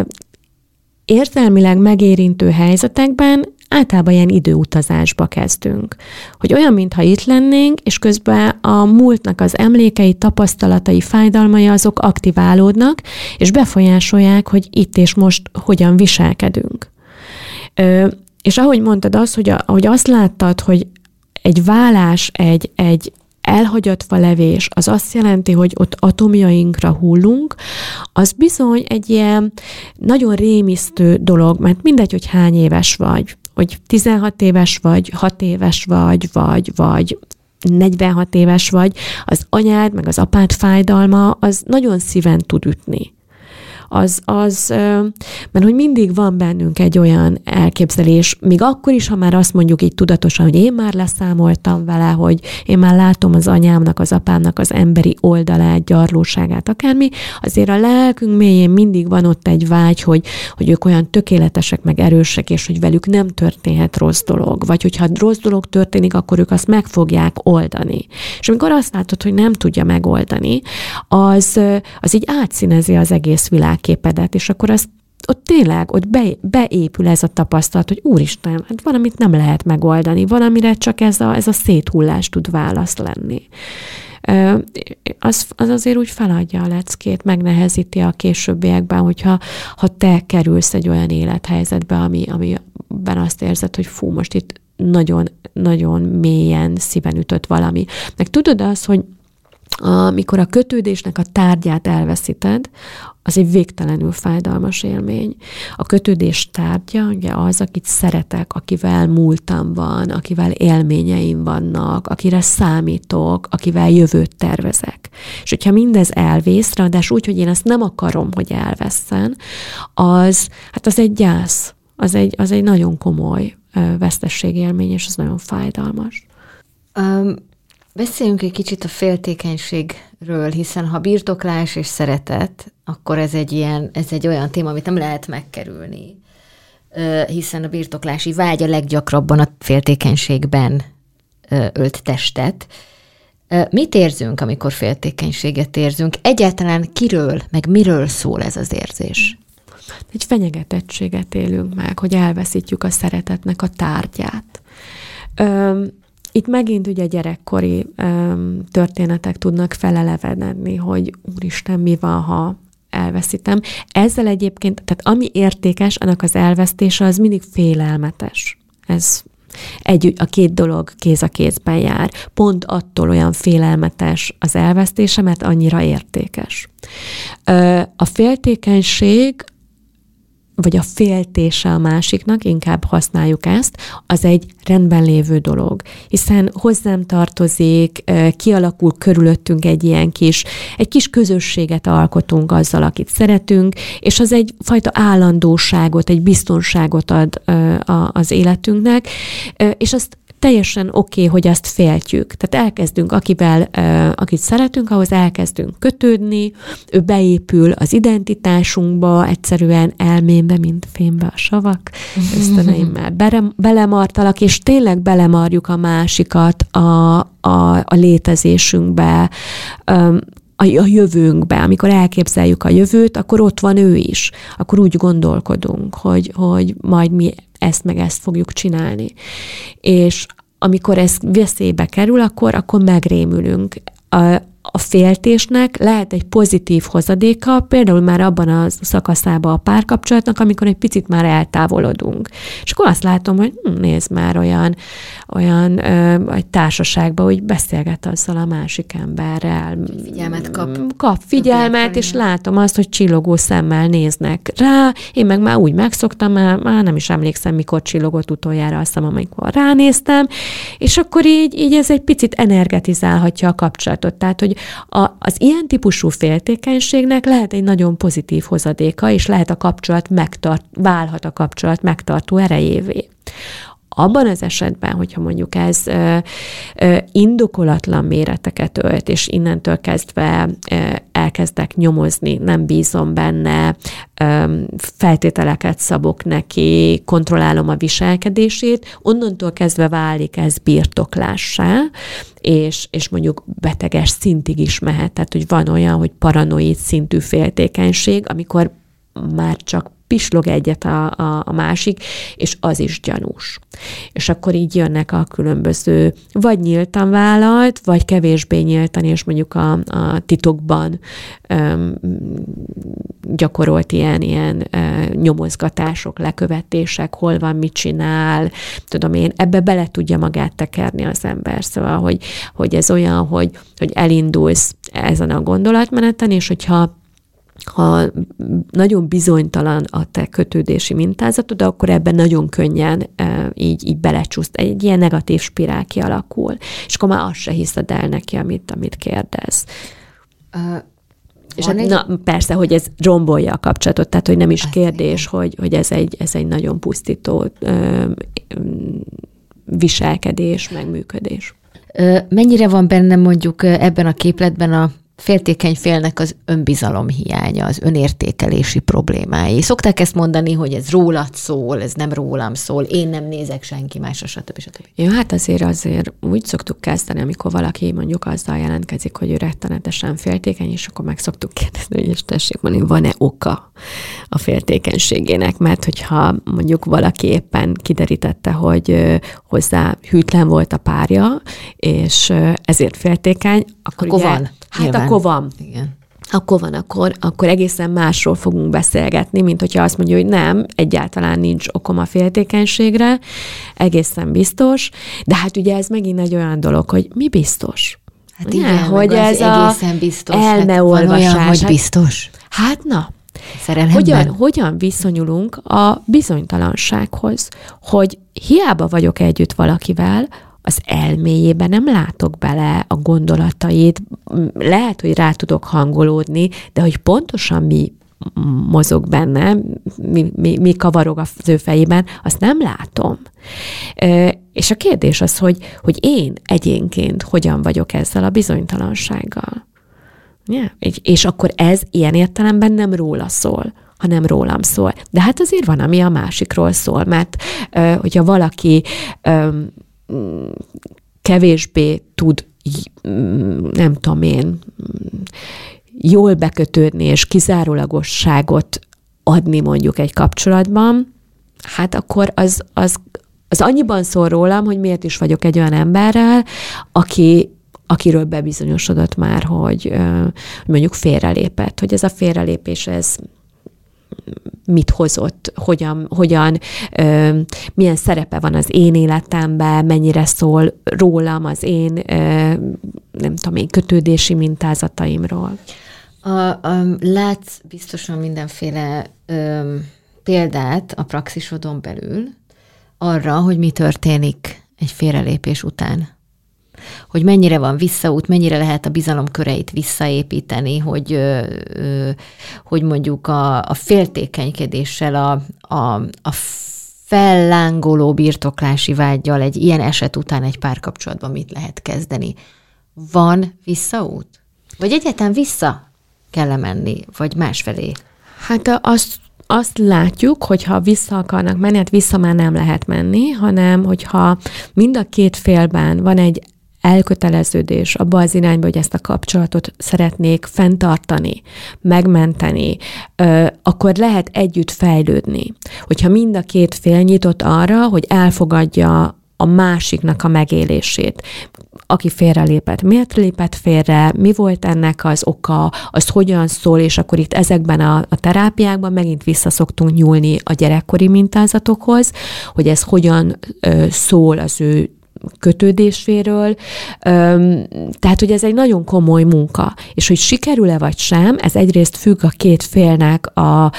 érzelmileg megérintő helyzetekben általában ilyen időutazásba kezdünk. Hogy olyan, mintha itt lennénk, és közben a múltnak az emlékei, tapasztalatai, fájdalmai azok aktiválódnak, és befolyásolják, hogy itt és most hogyan viselkedünk. És ahogy mondtad azt, hogy, a, hogy azt láttad, hogy egy vállás, egy, egy elhagyatva levés, az azt jelenti, hogy ott atomjainkra hullunk, az bizony egy ilyen nagyon rémisztő dolog, mert mindegy, hogy hány éves vagy, hogy 16 éves vagy, 6 éves vagy, vagy, vagy 46 éves vagy, az anyád meg az apád fájdalma, az nagyon szíven tud ütni az, az, mert hogy mindig van bennünk egy olyan elképzelés, még akkor is, ha már azt mondjuk így tudatosan, hogy én már leszámoltam vele, hogy én már látom az anyámnak, az apámnak az emberi oldalát, gyarlóságát, akármi, azért a lelkünk mélyén mindig van ott egy vágy, hogy, hogy ők olyan tökéletesek, meg erősek, és hogy velük nem történhet rossz dolog, vagy hogyha rossz dolog történik, akkor ők azt meg fogják oldani. És amikor azt látod, hogy nem tudja megoldani, az, az így átszínezi az egész világ világképedet, és akkor azt ott tényleg, ott be, beépül ez a tapasztalat, hogy úristen, hát valamit nem lehet megoldani, valamire csak ez a, ez a széthullás tud válasz lenni. Az, az azért úgy feladja a leckét, megnehezíti a későbbiekben, hogyha ha te kerülsz egy olyan élethelyzetbe, ami, amiben azt érzed, hogy fú, most itt nagyon, nagyon mélyen szíven ütött valami. Meg tudod azt, hogy amikor a kötődésnek a tárgyát elveszíted, az egy végtelenül fájdalmas élmény. A kötődés tárgya ugye az, akit szeretek, akivel múltam van, akivel élményeim vannak, akire számítok, akivel jövőt tervezek. És hogyha mindez elvész, ráadásul úgy, hogy én ezt nem akarom, hogy elvesszen, az, hát az egy gyász, az egy, az egy nagyon komoly vesztességélmény, és az nagyon fájdalmas. Um, beszéljünk egy kicsit a féltékenységről, hiszen ha birtoklás és szeretet, akkor ez egy, ilyen, ez egy olyan téma, amit nem lehet megkerülni, hiszen a birtoklási vágy a leggyakrabban a féltékenységben ölt testet. Mit érzünk, amikor féltékenységet érzünk? Egyáltalán kiről, meg miről szól ez az érzés? Egy fenyegetettséget élünk meg, hogy elveszítjük a szeretetnek a tárgyát. Itt megint ugye gyerekkori történetek tudnak felelevenedni, hogy úristen, mi van, ha elveszítem. Ezzel egyébként, tehát ami értékes, annak az elvesztése az mindig félelmetes. Ez egy, a két dolog kéz a kézben jár. Pont attól olyan félelmetes az elvesztése, mert annyira értékes. A féltékenység vagy a féltése a másiknak, inkább használjuk ezt, az egy rendben lévő dolog. Hiszen hozzám tartozik, kialakul körülöttünk egy ilyen kis, egy kis közösséget alkotunk azzal, akit szeretünk, és az egy fajta állandóságot, egy biztonságot ad az életünknek, és azt teljesen oké, okay, hogy azt féltjük. Tehát elkezdünk, akivel, akit szeretünk, ahhoz elkezdünk kötődni, ő beépül az identitásunkba, egyszerűen elménbe, mint fémbe a savak, ösztöneimmel belemartalak, és tényleg belemarjuk a másikat a, a, a létezésünkbe, a jövőnkbe, amikor elképzeljük a jövőt, akkor ott van ő is. Akkor úgy gondolkodunk, hogy, hogy majd mi ezt meg ezt fogjuk csinálni. És amikor ez veszélybe kerül, akkor, akkor megrémülünk. A, a féltésnek lehet egy pozitív hozadéka, például már abban a szakaszában a párkapcsolatnak, amikor egy picit már eltávolodunk. És akkor azt látom, hogy hm, nézd már olyan, olyan ö, egy társaságban, hogy beszélget azzal a másik emberrel. Figyelmet kap. Kap figyelmet, és látom azt, hogy csillogó szemmel néznek rá, én meg már úgy megszoktam, már, már nem is emlékszem, mikor csillogott utoljára, azt hiszem, amikor ránéztem, és akkor így, így ez egy picit energetizálhatja a kapcsolatot. Tehát, hogy a, az ilyen típusú féltékenységnek lehet egy nagyon pozitív hozadéka, és lehet a kapcsolat megtart, válhat a kapcsolat megtartó erejévé. Abban az esetben, hogyha mondjuk ez indokolatlan méreteket ölt, és innentől kezdve elkezdek nyomozni, nem bízom benne, feltételeket szabok neki, kontrollálom a viselkedését, onnantól kezdve válik ez birtoklássá, és, és mondjuk beteges szintig is mehet. Tehát, hogy van olyan, hogy paranoid szintű féltékenység, amikor már csak pislog egyet a, a, a másik, és az is gyanús. És akkor így jönnek a különböző, vagy nyíltan vállalt, vagy kevésbé nyíltan, és mondjuk a, a titokban öm, gyakorolt ilyen, ilyen ö, nyomozgatások, lekövetések, hol van, mit csinál, tudom én, ebbe bele tudja magát tekerni az ember. Szóval, hogy, hogy ez olyan, hogy, hogy elindulsz ezen a gondolatmeneten, és hogyha ha nagyon bizonytalan a te kötődési mintázatod, akkor ebben nagyon könnyen e, így, így belecsúszt. Egy ilyen negatív spirál kialakul, és akkor már azt se hiszed el neki, amit, amit kérdez. Uh, és hát, egy... na, persze, hogy ez rombolja a kapcsolatot, tehát hogy nem is kérdés, hogy, hogy ez, egy, ez egy nagyon pusztító ö, viselkedés, megműködés. Mennyire van benne mondjuk ebben a képletben a féltékeny félnek az önbizalom hiánya, az önértékelési problémái. Szokták ezt mondani, hogy ez rólad szól, ez nem rólam szól, én nem nézek senki másra, stb. stb. Jó, hát azért azért úgy szoktuk kezdeni, amikor valaki mondjuk azzal jelentkezik, hogy ő rettenetesen féltékeny, és akkor meg szoktuk kérdezni, hogy és tessék mondani, van-e oka a féltékenységének, mert hogyha mondjuk valaki éppen kiderítette, hogy hozzá hűtlen volt a párja, és ezért féltékeny, akkor, akkor ugye, van. Hát Nyilván. akkor van. Igen. Akkor van, akkor, akkor egészen másról fogunk beszélgetni, mint hogyha azt mondja, hogy nem, egyáltalán nincs okom a féltékenységre, egészen biztos, de hát ugye ez megint egy olyan dolog, hogy mi biztos? Hát igen, hogy ez egészen biztos. elmeolvasás. Hát olyan, hogy Hát- biztos. Hát na, Szerelemben. hogyan, hogyan viszonyulunk a bizonytalansághoz, hogy hiába vagyok együtt valakivel, az elméjébe nem látok bele a gondolatait, lehet, hogy rá tudok hangolódni, de hogy pontosan mi mozog benne, mi, mi, mi kavarog az ő fejében, azt nem látom. És a kérdés az, hogy, hogy én egyénként hogyan vagyok ezzel a bizonytalansággal. Yeah. És akkor ez ilyen értelemben nem róla szól, hanem rólam szól. De hát azért van, ami a másikról szól, mert hogyha valaki kevésbé tud, nem tudom én, jól bekötődni és kizárólagosságot adni mondjuk egy kapcsolatban, hát akkor az, az, az annyiban szól rólam, hogy miért is vagyok egy olyan emberrel, aki akiről bebizonyosodott már, hogy ö, mondjuk félrelépett, hogy ez a félrelépés, ez mit hozott, hogyan, hogyan ö, milyen szerepe van az én életemben, mennyire szól rólam az én, ö, nem tudom én, kötődési mintázataimról. A, a, látsz biztosan mindenféle ö, példát a praxisodon belül arra, hogy mi történik egy félrelépés után. Hogy mennyire van visszaút, mennyire lehet a bizalom köreit visszaépíteni, hogy, hogy mondjuk a, a féltékenykedéssel, a, a, a fellángoló birtoklási vágyjal egy ilyen eset után egy párkapcsolatban mit lehet kezdeni. Van visszaút? Vagy egyáltalán vissza kell menni, vagy másfelé? Hát azt, azt látjuk, hogy ha vissza akarnak menni, hát vissza már nem lehet menni, hanem hogyha mind a két félben van egy elköteleződés abba az irányba, hogy ezt a kapcsolatot szeretnék fenntartani, megmenteni, akkor lehet együtt fejlődni. Hogyha mind a két fél nyitott arra, hogy elfogadja a másiknak a megélését. Aki félrelépett, miért lépett félre, mi volt ennek az oka, az hogyan szól, és akkor itt ezekben a, a terápiákban megint visszaszoktunk nyúlni a gyerekkori mintázatokhoz, hogy ez hogyan ö, szól az ő kötődéséről. Tehát, hogy ez egy nagyon komoly munka, és hogy sikerül-e vagy sem, ez egyrészt függ a két félnek a, a,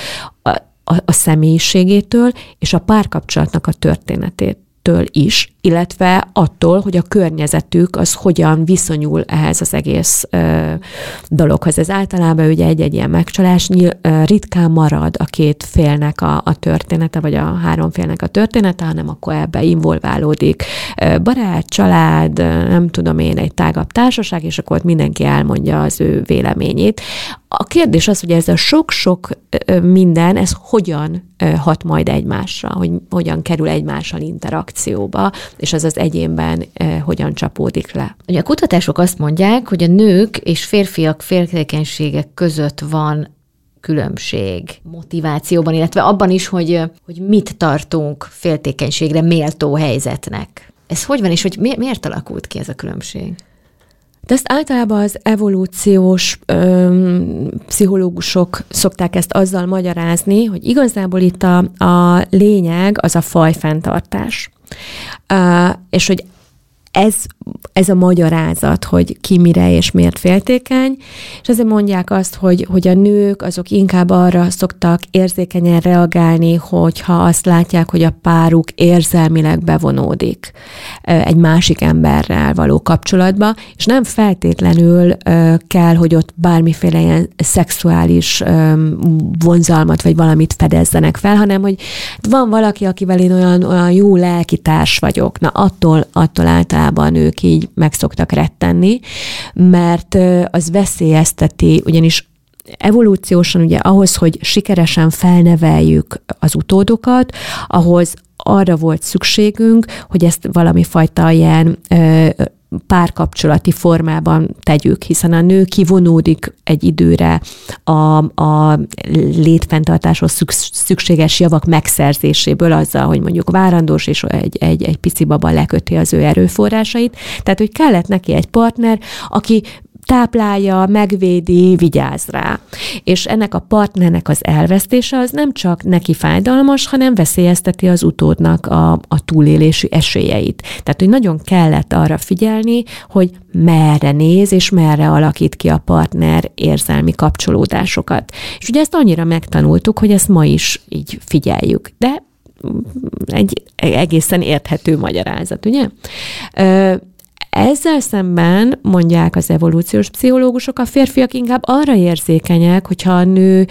a, a személyiségétől, és a párkapcsolatnak a történetét től is, illetve attól, hogy a környezetük az hogyan viszonyul ehhez az egész ö, dologhoz. Ez általában ugye egy-egy ilyen megcsalás nyil, ö, ritkán marad a két félnek a, a története, vagy a három félnek a története, hanem akkor ebbe involválódik ö, barát, család, ö, nem tudom én, egy tágabb társaság, és akkor ott mindenki elmondja az ő véleményét. A kérdés az, hogy ez a sok-sok minden, ez hogyan hat majd egymásra, hogy hogyan kerül egymással interakcióba, és ez az egyénben ö, hogyan csapódik le. Ugye a kutatások azt mondják, hogy a nők és férfiak féltékenységek között van különbség motivációban, illetve abban is, hogy, hogy mit tartunk féltékenységre méltó helyzetnek. Ez hogy van, és hogy mi, miért alakult ki ez a különbség? De ezt általában az evolúciós öm, pszichológusok szokták ezt azzal magyarázni, hogy igazából itt a, a lényeg az a fajfenntartás. És hogy ez, ez a magyarázat, hogy ki mire és miért féltékeny, és ezért mondják azt, hogy, hogy a nők azok inkább arra szoktak érzékenyen reagálni, hogyha azt látják, hogy a páruk érzelmileg bevonódik egy másik emberrel való kapcsolatba, és nem feltétlenül kell, hogy ott bármiféle ilyen szexuális vonzalmat vagy valamit fedezzenek fel, hanem hogy van valaki, akivel én olyan, olyan jó lelkitárs vagyok, na attól, attól általában ők nők így meg szoktak rettenni, mert az veszélyezteti, ugyanis evolúciósan ugye ahhoz, hogy sikeresen felneveljük az utódokat, ahhoz arra volt szükségünk, hogy ezt valami fajta ilyen ö, párkapcsolati formában tegyük, hiszen a nő kivonódik egy időre a, a létfenntartáshoz szükséges javak megszerzéséből azzal, hogy mondjuk várandós, és egy, egy, egy pici baba leköti az ő erőforrásait. Tehát, hogy kellett neki egy partner, aki táplálja, megvédi, vigyáz rá. És ennek a partnernek az elvesztése az nem csak neki fájdalmas, hanem veszélyezteti az utódnak a, a túlélési esélyeit. Tehát, hogy nagyon kellett arra figyelni, hogy merre néz, és merre alakít ki a partner érzelmi kapcsolódásokat. És ugye ezt annyira megtanultuk, hogy ezt ma is így figyeljük. De egy egészen érthető magyarázat, ugye? Ezzel szemben mondják az evolúciós pszichológusok, a férfiak inkább arra érzékenyek, hogyha a nő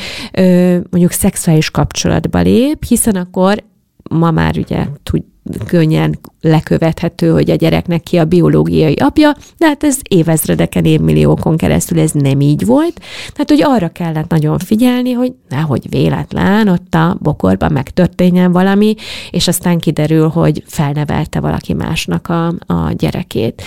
mondjuk szexuális kapcsolatba lép, hiszen akkor ma már ugye tud, könnyen lekövethető, hogy a gyereknek ki a biológiai apja, de hát ez évezredeken, évmilliókon keresztül ez nem így volt. Tehát, hogy arra kellett nagyon figyelni, hogy nehogy véletlen ott a bokorban megtörténjen valami, és aztán kiderül, hogy felnevelte valaki másnak a, a gyerekét.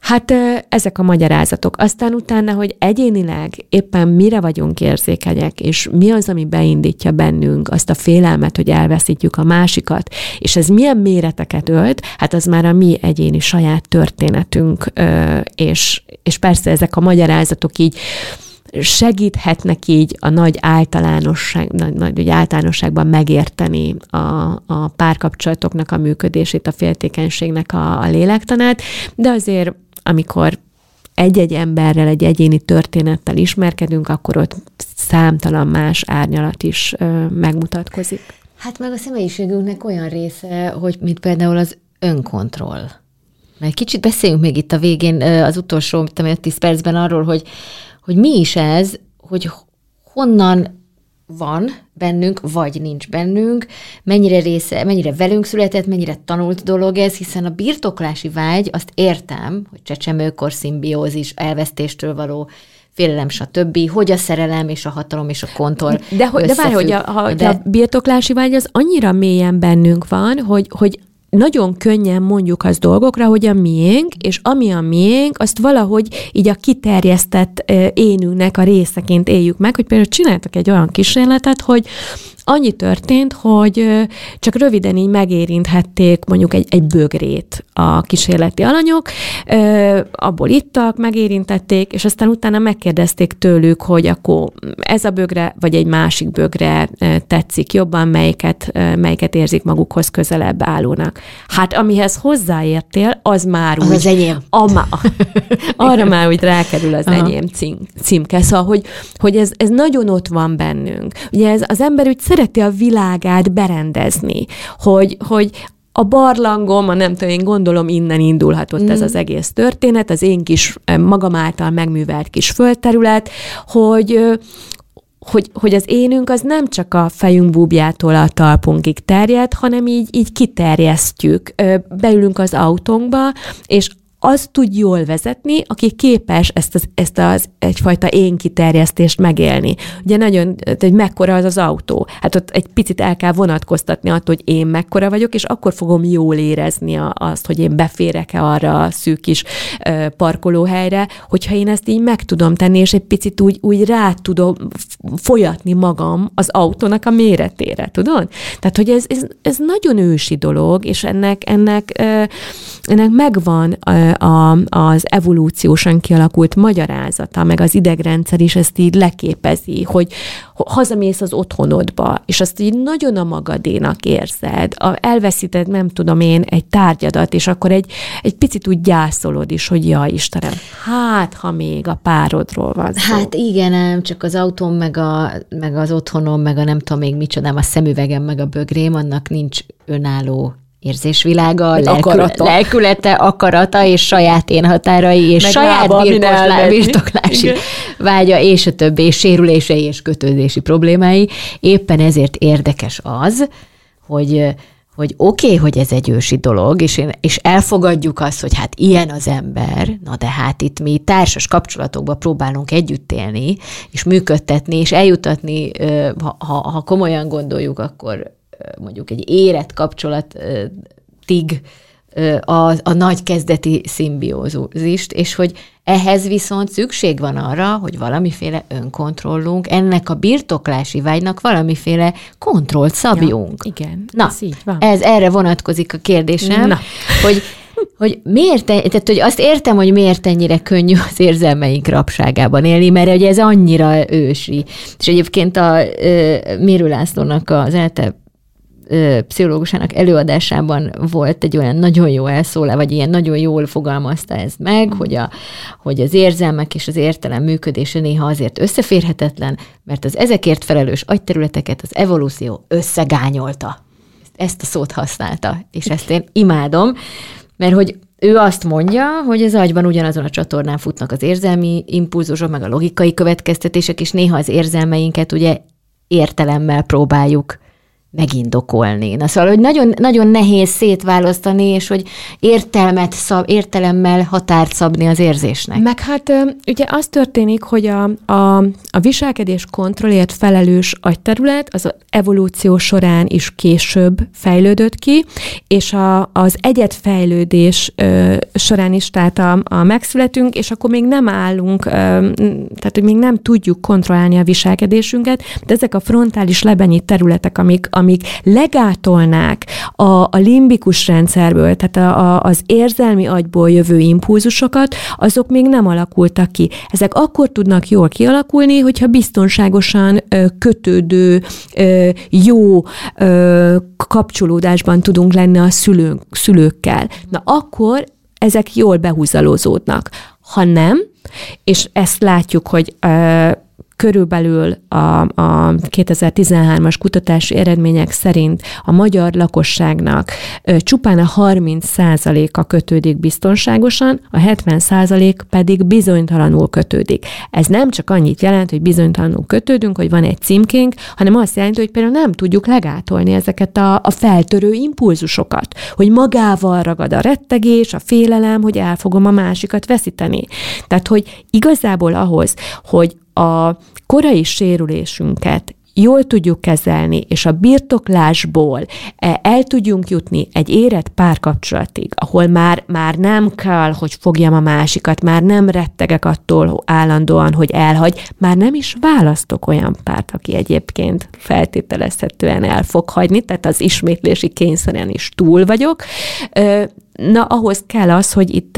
Hát ezek a magyarázatok. Aztán utána, hogy egyénileg éppen mire vagyunk érzékenyek, és mi az, ami beindítja bennünk azt a félelmet, hogy elveszítjük a másikat, és ez milyen méreteket ölt, hát az már a mi egyéni saját történetünk, és, és persze ezek a magyarázatok így segíthetnek így a nagy általánosság, nagy, nagy általánosságban megérteni a, a párkapcsolatoknak a működését, a féltékenységnek a, a lélektanát, de azért amikor egy-egy emberrel, egy egyéni történettel ismerkedünk, akkor ott számtalan más árnyalat is megmutatkozik. Hát meg a személyiségünknek olyan része, hogy mint például az önkontroll. Mert kicsit beszéljünk még itt a végén, az utolsó, tudom, 10 percben arról, hogy, hogy mi is ez, hogy honnan van bennünk, vagy nincs bennünk, mennyire része, mennyire velünk született, mennyire tanult dolog ez, hiszen a birtoklási vágy, azt értem, hogy csecsemőkor szimbiózis, elvesztéstől való félelem, stb., hogy a szerelem és a hatalom és a kontor De, hogy, de várj, hogy a, ha, de... a birtoklási vágy az annyira mélyen bennünk van, hogy, hogy nagyon könnyen mondjuk az dolgokra, hogy a miénk, és ami a miénk, azt valahogy így a kiterjesztett énünknek a részeként éljük meg, hogy például csináltak egy olyan kísérletet, hogy Annyi történt, hogy csak röviden így megérinthették mondjuk egy, egy bögrét a kísérleti alanyok, abból ittak, megérintették, és aztán utána megkérdezték tőlük, hogy akkor ez a bögre, vagy egy másik bögre tetszik jobban, melyiket, melyiket érzik magukhoz közelebb állónak. Hát amihez hozzáértél, az már az úgy... Az enyém. Ama, arra már úgy rákerül az Aha. enyém cím, címke. Szóval, hogy, hogy ez, ez nagyon ott van bennünk. Ugye ez, az ember úgy szereti a világát berendezni, hogy, hogy a barlangom, a nem tudom, én gondolom innen indulhatott mm. ez az egész történet, az én kis magam által megművelt kis földterület, hogy, hogy, hogy az énünk az nem csak a fejünk búbjától a talpunkig terjed, hanem így, így kiterjesztjük. Beülünk az autónkba, és az tud jól vezetni, aki képes ezt az, ezt az egyfajta én kiterjesztést megélni. Ugye nagyon, hogy mekkora az az autó. Hát ott egy picit el kell vonatkoztatni attól, hogy én mekkora vagyok, és akkor fogom jól érezni azt, hogy én beférek-e arra a szűk kis parkolóhelyre, hogyha én ezt így meg tudom tenni, és egy picit úgy, úgy rá tudom folyatni magam az autónak a méretére, tudod? Tehát, hogy ez, ez, ez nagyon ősi dolog, és ennek, ennek, ennek megvan a, az evolúciósan kialakult magyarázata, meg az idegrendszer is ezt így leképezi, hogy hazamész az otthonodba, és azt így nagyon a magadénak érzed, a, elveszíted, nem tudom én, egy tárgyadat, és akkor egy, egy picit úgy gyászolod is, hogy ja, Istenem, hát, ha még a párodról van szó. Hát igen, nem, csak az autóm, meg, a, meg az otthonom, meg a nem tudom még micsodám, a szemüvegem, meg a bögrém, annak nincs önálló érzésvilága, lelkül, akarata. lelkülete, akarata, és saját én határai, és Meg saját birtoklá, birtoklási vágya, és a többi, és sérülései, és kötődési problémái. Éppen ezért érdekes az, hogy hogy oké, okay, hogy ez egy ősi dolog, és, én, és elfogadjuk azt, hogy hát ilyen az ember, na de hát itt mi társas kapcsolatokban próbálunk együtt élni, és működtetni, és eljutatni, ha, ha, ha komolyan gondoljuk, akkor mondjuk egy érett kapcsolatig a, a nagy kezdeti szimbiózist, és hogy ehhez viszont szükség van arra, hogy valamiféle önkontrollunk, ennek a birtoklási vágynak valamiféle kontrollt szabjunk. Ja, igen, Na, ez így van. Ez erre vonatkozik a kérdésem, Na. hogy hogy miért, tehát hogy azt értem, hogy miért ennyire könnyű az érzelmeink rapságában élni, mert ugye ez annyira ősi. És egyébként a Mérő Lászlónak az ELTE pszichológusának előadásában volt egy olyan nagyon jó elszólá, vagy ilyen nagyon jól fogalmazta ez meg, hogy, a, hogy az érzelmek és az értelem működése néha azért összeférhetetlen, mert az ezekért felelős agyterületeket az evolúció összegányolta. Ezt a szót használta, és ezt én imádom, mert hogy ő azt mondja, hogy az agyban ugyanazon a csatornán futnak az érzelmi impulzusok, meg a logikai következtetések, és néha az érzelmeinket ugye értelemmel próbáljuk megindokolni. Na szóval, hogy nagyon, nagyon nehéz szétválasztani, és hogy értelmet szab, értelemmel határt szabni az érzésnek. Meg hát ugye az történik, hogy a, a, a viselkedés kontrollért felelős agyterület az evolúció során is később fejlődött ki, és a, az egyetfejlődés ö, során is, tehát a, a megszületünk, és akkor még nem állunk, ö, tehát hogy még nem tudjuk kontrollálni a viselkedésünket, de ezek a frontális lebenyi területek, amik, amik legátolnák a, a limbikus rendszerből, tehát a, a, az érzelmi agyból jövő impulzusokat, azok még nem alakultak ki. Ezek akkor tudnak jól kialakulni, hogyha biztonságosan ö, kötődő, ö, jó ö, kapcsolódásban tudunk lenni a szülők, szülőkkel. Na akkor ezek jól behúzalózódnak. Ha nem, és ezt látjuk, hogy ö, körülbelül a, a 2013-as kutatási eredmények szerint a magyar lakosságnak csupán a 30%-a kötődik biztonságosan, a 70% pedig bizonytalanul kötődik. Ez nem csak annyit jelent, hogy bizonytalanul kötődünk, hogy van egy címkénk, hanem azt jelenti, hogy például nem tudjuk legátolni ezeket a, a feltörő impulzusokat, hogy magával ragad a rettegés, a félelem, hogy el fogom a másikat veszíteni. Tehát, hogy igazából ahhoz, hogy a korai sérülésünket jól tudjuk kezelni, és a birtoklásból e, el tudjunk jutni egy érett párkapcsolatig, ahol már, már nem kell, hogy fogjam a másikat, már nem rettegek attól állandóan, hogy elhagy, már nem is választok olyan párt, aki egyébként feltételezhetően el fog hagyni, tehát az ismétlési kényszeren is túl vagyok. Na, ahhoz kell az, hogy itt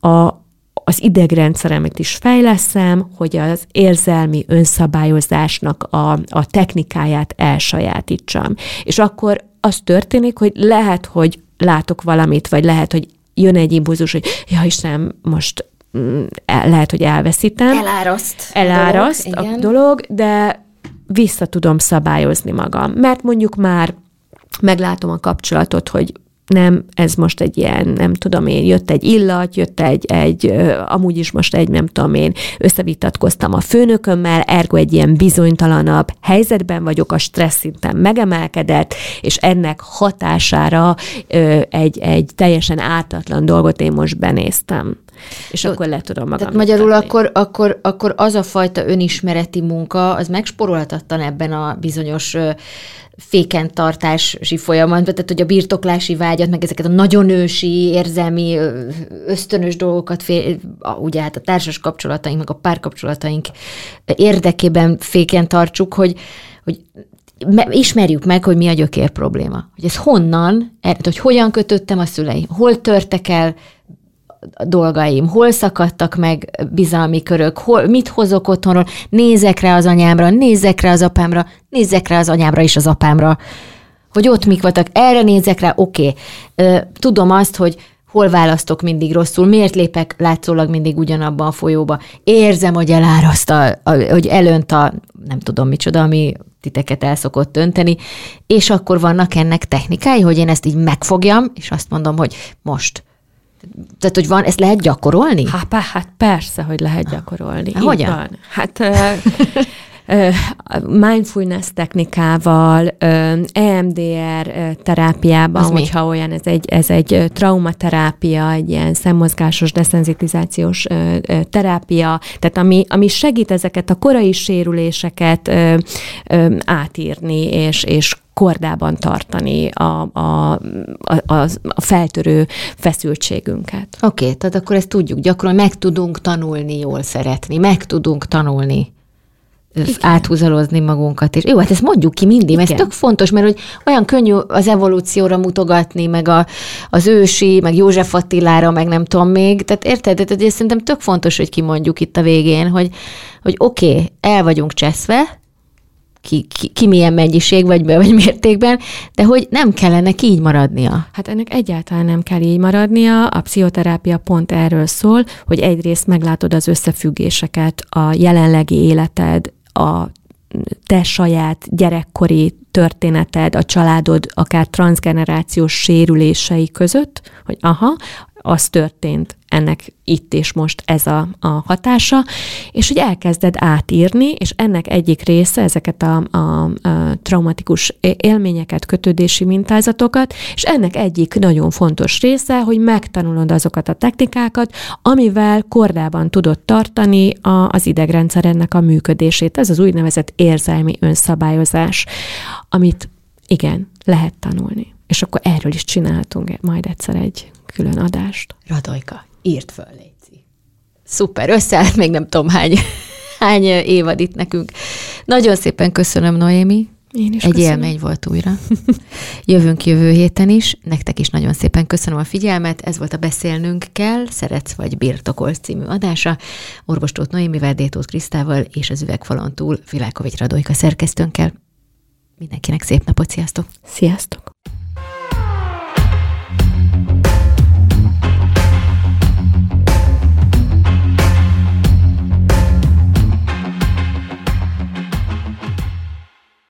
a, az idegrendszeremet is fejleszem, hogy az érzelmi önszabályozásnak a, a technikáját elsajátítsam. És akkor az történik, hogy lehet, hogy látok valamit, vagy lehet, hogy jön egy impulzus, hogy ja Istenem, most mm, lehet, hogy elveszítem. Eláraszt. Eláraszt a dolog, a dolog de vissza tudom szabályozni magam. Mert mondjuk már meglátom a kapcsolatot, hogy nem, ez most egy ilyen, nem tudom én, jött egy illat, jött egy, egy amúgy is most egy, nem tudom én, összevitatkoztam a főnökömmel, ergo egy ilyen bizonytalanabb helyzetben vagyok, a stressz szinten megemelkedett, és ennek hatására egy, egy teljesen ártatlan dolgot én most benéztem. És Jó, akkor le tudom magam. Tehát magyarul akkor, akkor, akkor az a fajta önismereti munka, az megsporolhatatlan ebben a bizonyos fékentartási folyamatban, tehát hogy a birtoklási vágyat, meg ezeket a nagyon ősi, érzelmi, ösztönös dolgokat, fél, ugye hát a társas kapcsolataink, meg a párkapcsolataink érdekében féken tartsuk, hogy, hogy ismerjük meg, hogy mi a gyökér probléma. Hogy ez honnan, hogy hogyan kötöttem a szüleim, hol törtek el dolgaim, hol szakadtak meg bizalmi körök, hol, mit hozok otthonról, nézek rá az anyámra, nézek rá az apámra, nézek rá az anyámra és az apámra, hogy ott mik voltak, erre nézek rá, oké. Okay. Tudom azt, hogy hol választok mindig rosszul, miért lépek látszólag mindig ugyanabban a folyóba. Érzem, hogy eláraszt, a, a, hogy elönt a nem tudom micsoda, ami titeket el szokott önteni, és akkor vannak ennek technikái, hogy én ezt így megfogjam, és azt mondom, hogy most tehát, hogy van, ezt lehet gyakorolni? Hát, hát persze, hogy lehet gyakorolni. Hát, hogyan? Van. Hát mindfulness technikával, EMDR terápiában, Az hogyha mi? olyan, ez egy, ez egy traumaterápia, egy ilyen szemmozgásos deszenzitizációs terápia, tehát ami, ami segít ezeket a korai sérüléseket átírni, és, és kordában tartani a, a, a, a feltörő feszültségünket. Oké, okay, tehát akkor ezt tudjuk gyakorolni, meg tudunk tanulni jól szeretni, meg tudunk tanulni igen. áthúzalozni magunkat. És jó, hát ezt mondjuk ki mindig, mert ez tök fontos, mert hogy olyan könnyű az evolúcióra mutogatni, meg a, az ősi, meg József Attilára, meg nem tudom még. Tehát érted? Tehát ez szerintem tök fontos, hogy kimondjuk itt a végén, hogy, hogy oké, okay, el vagyunk cseszve, ki, ki, ki milyen mennyiség vagy, vagy mértékben, de hogy nem kellene így maradnia. Hát ennek egyáltalán nem kell így maradnia. A pszichoterápia pont erről szól, hogy egyrészt meglátod az összefüggéseket a jelenlegi életed, a te saját gyerekkori történeted, a családod akár transgenerációs sérülései között, hogy aha, az történt, ennek itt és most ez a, a hatása, és hogy elkezded átírni, és ennek egyik része ezeket a, a, a traumatikus élményeket, kötődési mintázatokat, és ennek egyik nagyon fontos része, hogy megtanulod azokat a technikákat, amivel kordában tudod tartani a, az idegrendszerennek a működését. Ez az úgynevezett érzelmi önszabályozás, amit igen, lehet tanulni. És akkor erről is csinálhatunk majd egyszer egy külön adást. Radojka, írt föl, Léci. Szuper, összeállt még nem tudom hány, hány évad itt nekünk. Nagyon szépen köszönöm, Noémi. Én is Egy köszönöm. élmény volt újra. Jövünk jövő héten is. Nektek is nagyon szépen köszönöm a figyelmet. Ez volt a Beszélnünk kell, Szeretsz vagy Birtokolsz című adása. Orvostót Noémivel, Détót Krisztával és az üvegfalon túl Vilákovics Radojka szerkesztőnkkel. Mindenkinek szép napot, sziasztok! Sziasztok!